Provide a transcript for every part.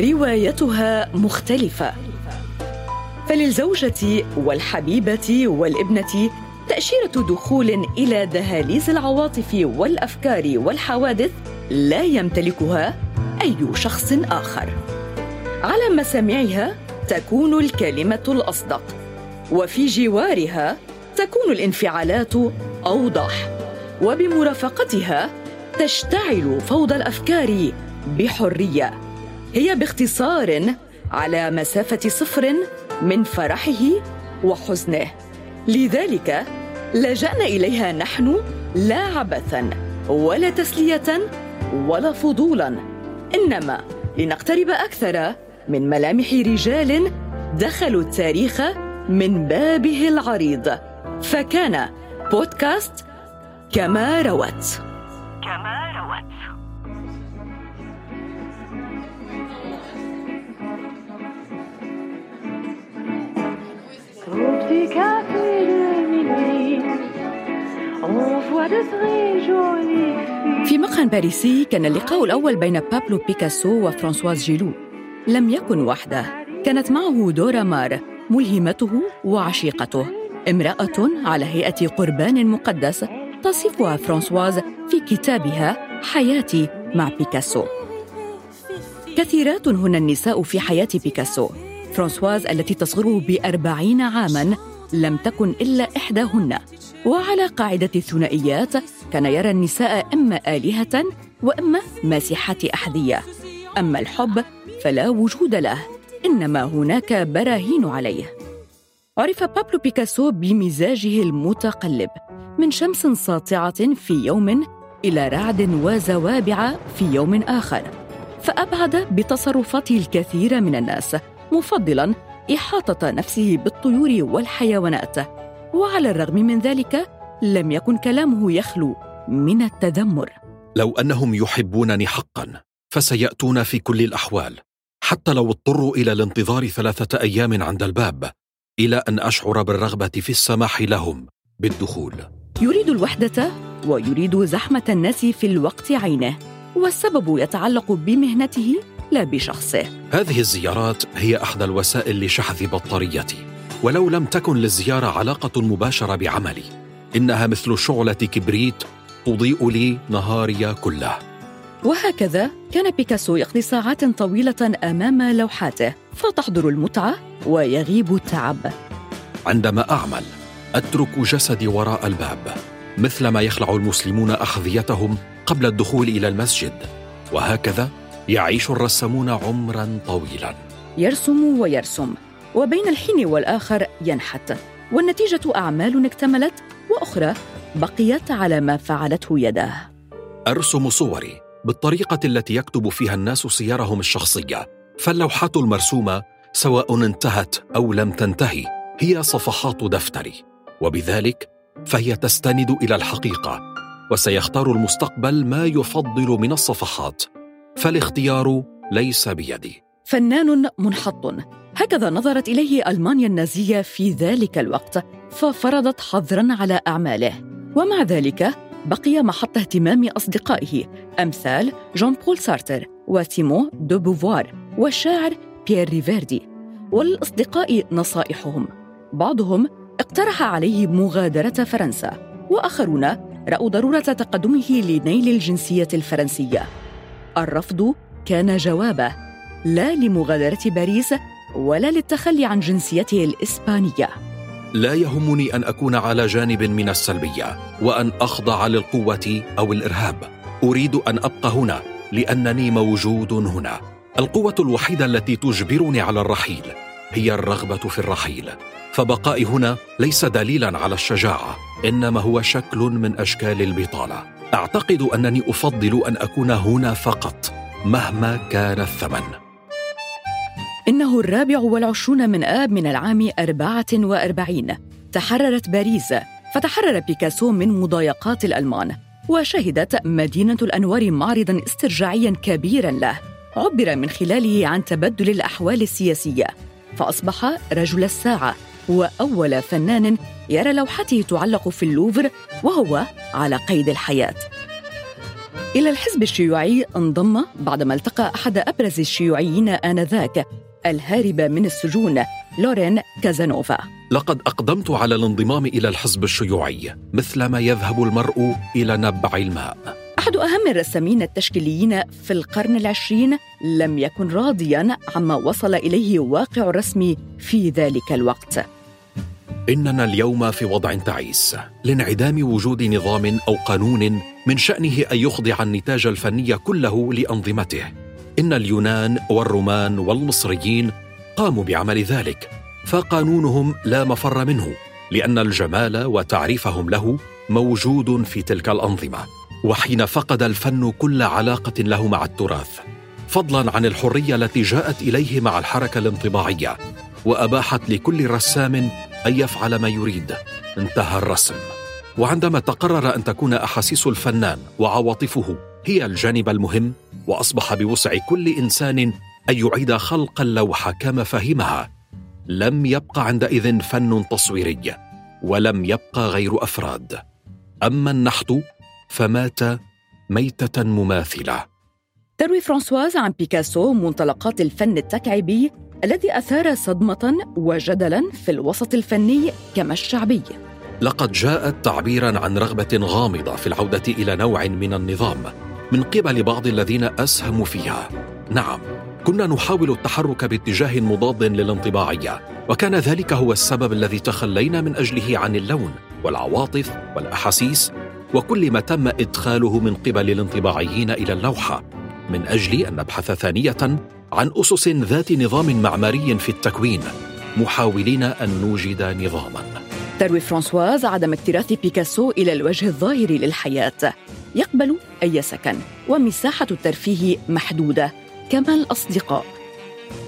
روايتها مختلفة فللزوجة والحبيبة والابنة تأشيرة دخول إلى دهاليز العواطف والأفكار والحوادث لا يمتلكها أي شخص آخر. على مسامعها تكون الكلمة الأصدق، وفي جوارها تكون الانفعالات أوضح، وبمرافقتها تشتعل فوضى الأفكار بحرية. هي باختصار على مسافة صفر من فرحه وحزنه. لذلك لجأنا إليها نحن لا عبثا ولا تسلية ولا فضولا إنما لنقترب أكثر من ملامح رجال دخلوا التاريخ من بابه العريض فكان بودكاست كما روت في مقهى باريسي كان اللقاء الأول بين بابلو بيكاسو وفرانسواز جيلو. لم يكن وحده. كانت معه دورا مار ملهمته وعشيقته. امرأة على هيئة قربان مقدس تصفها فرانسواز في كتابها حياتي مع بيكاسو. كثيرات هن النساء في حياة بيكاسو. فرانسواز التي تصغره بأربعين عاماً لم تكن إلا إحداهن. وعلى قاعدة الثنائيات كان يرى النساء إما آلهة وإما ماسحات أحذية. أما الحب فلا وجود له إنما هناك براهين عليه. عرف بابلو بيكاسو بمزاجه المتقلب من شمس ساطعة في يوم إلى رعد وزوابع في يوم آخر. فأبعد بتصرفاته الكثير من الناس. مفضلا إحاطة نفسه بالطيور والحيوانات. وعلى الرغم من ذلك لم يكن كلامه يخلو من التذمر. لو أنهم يحبونني حقا فسيأتون في كل الأحوال. حتى لو اضطروا إلى الانتظار ثلاثة أيام عند الباب إلى أن أشعر بالرغبة في السماح لهم بالدخول. يريد الوحدة ويريد زحمة الناس في الوقت عينه. والسبب يتعلق بمهنته لا بشخصه. هذه الزيارات هي احدى الوسائل لشحذ بطاريتي ولو لم تكن للزيارة علاقة مباشرة بعملي إنها مثل شعلة كبريت تضيء لي نهاري كله. وهكذا كان بيكاسو يقضي ساعات طويلة أمام لوحاته فتحضر المتعة ويغيب التعب. عندما أعمل أترك جسدي وراء الباب مثلما يخلع المسلمون احذيتهم قبل الدخول إلى المسجد وهكذا يعيش الرسامون عمرا طويلا. يرسم ويرسم وبين الحين والآخر ينحت. والنتيجة أعمال اكتملت وأخرى بقيت على ما فعلته يداه. أرسم صوري بالطريقة التي يكتب فيها الناس سيرهم الشخصية. فاللوحات المرسومة سواء انتهت أو لم تنتهي هي صفحات دفتري. وبذلك فهي تستند إلى الحقيقة وسيختار المستقبل ما يفضل من الصفحات. فالاختيار ليس بيدي. فنان منحط. هكذا نظرت إليه ألمانيا النازية في ذلك الوقت ففرضت حظرا على أعماله. ومع ذلك بقي محط اهتمام أصدقائه أمثال جون بول سارتر وسيمون دو بوفوار والشاعر بيير ريفيردي وللاصدقاء نصائحهم. بعضهم اقترح عليه مغادرة فرنسا وآخرون رأوا ضرورة تقدمه لنيل الجنسية الفرنسية. الرفض كان جوابه لا لمغادرة باريس ولا للتخلي عن جنسيته الإسبانية. لا يهمني أن أكون على جانب من السلبية وأن أخضع للقوة أو الإرهاب. أريد أن أبقى هنا لأنني موجود هنا. القوة الوحيدة التي تجبرني على الرحيل هي الرغبة في الرحيل. فبقائي هنا ليس دليلا على الشجاعة إنما هو شكل من أشكال البطالة. أعتقد أنني أفضل أن أكون هنا فقط مهما كان الثمن. إنه الرابع والعشرون من آب من العام أربعة وأربعين. تحررت باريس فتحرر بيكاسو من مضايقات الألمان وشهدت مدينة الأنوار معرضا استرجاعيا كبيرا له. عبر من خلاله عن تبدل الأحوال السياسية فأصبح رجل الساعة. وأول فنان يرى لوحته تعلق في اللوفر وهو على قيد الحياة. إلى الحزب الشيوعي انضم بعدما التقى أحد أبرز الشيوعيين آنذاك الهارب من السجون لورين كازانوفا. لقد أقدمت على الانضمام إلى الحزب الشيوعي مثلما يذهب المرء إلى نبع الماء. أحد أهم الرسامين التشكيليين في القرن العشرين لم يكن راضيا عما وصل إليه واقع الرسم في ذلك الوقت. إننا اليوم في وضع تعيس لانعدام وجود نظام أو قانون من شأنه أن يخضع النتاج الفني كله لأنظمته. إن اليونان والرومان والمصريين قاموا بعمل ذلك فقانونهم لا مفر منه لأن الجمال وتعريفهم له موجود في تلك الأنظمة. وحين فقد الفن كل علاقة له مع التراث فضلا عن الحرية التي جاءت إليه مع الحركة الانطباعية وأباحت لكل رسام أن يفعل ما يريد. انتهى الرسم. وعندما تقرر أن تكون أحاسيس الفنان وعواطفه هي الجانب المهم وأصبح بوسع كل إنسان أن يعيد خلق اللوحه كما فهمها. لم يبق عندئذ فن تصويري ولم يبقى غير أفراد. أما النحت فمات ميتة مماثلة. تروي فرانسواز عن بيكاسو منطلقات الفن التكعيبي الذي أثار صدمة وجدلا في الوسط الفني كما الشعبي. لقد جاءت تعبيرا عن رغبة غامضة في العودة إلى نوع من النظام من قبل بعض الذين أسهموا فيها. نعم كنا نحاول التحرك باتجاه مضاد للانطباعية وكان ذلك هو السبب الذي تخلينا من أجله عن اللون والعواطف والأحاسيس وكل ما تم إدخاله من قبل الانطباعيين إلى اللوحة. من أجل أن نبحث ثانية عن أسس ذات نظام معماري في التكوين محاولين أن نوجد نظاما. تروي فرانسواز عدم اكتراث بيكاسو إلى الوجه الظاهر للحياة. يقبل أي سكن ومساحة الترفيه محدودة كما الأصدقاء.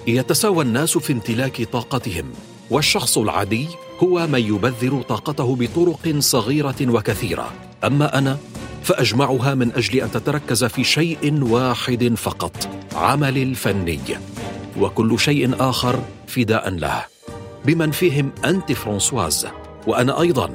يتساوى الناس في امتلاك طاقتهم والشخص العادي هو من يبذر طاقته بطرق صغيرة وكثيرة. أما أنا فأجمعها من أجل أن تتركز في شيء واحد فقط عمل الفني وكل شيء آخر فداء له. بمن فيهم أنت فرانسواز وأنا أيضا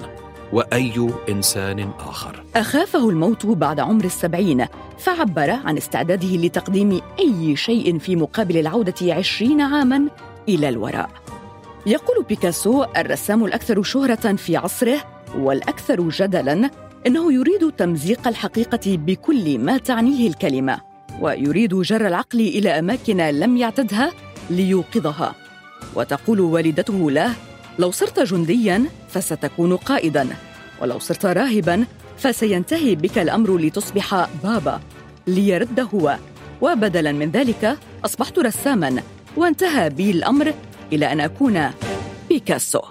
وأي إنسان آخر. أخافه الموت بعد عمر السبعين فعبر عن استعداده لتقديم أي شيء في مقابل العودة عشرين عاما إلى الوراء. يقول بيكاسو الرسام الأكثر شهرة في عصره والأكثر جدلا إنه يريد تمزيق الحقيقة بكل ما تعنيه الكلمة ويريد جر العقل إلى أماكن لم يعتدها ليوقظها. وتقول والدته له لو صرت جنديا فستكون قائدا ولو صرت راهبا فسينتهي بك الأمر لتصبح بابا ليرد هو. وبدلا من ذلك أصبحت رساما وانتهى بي الأمر إلى أن أكون بيكاسو.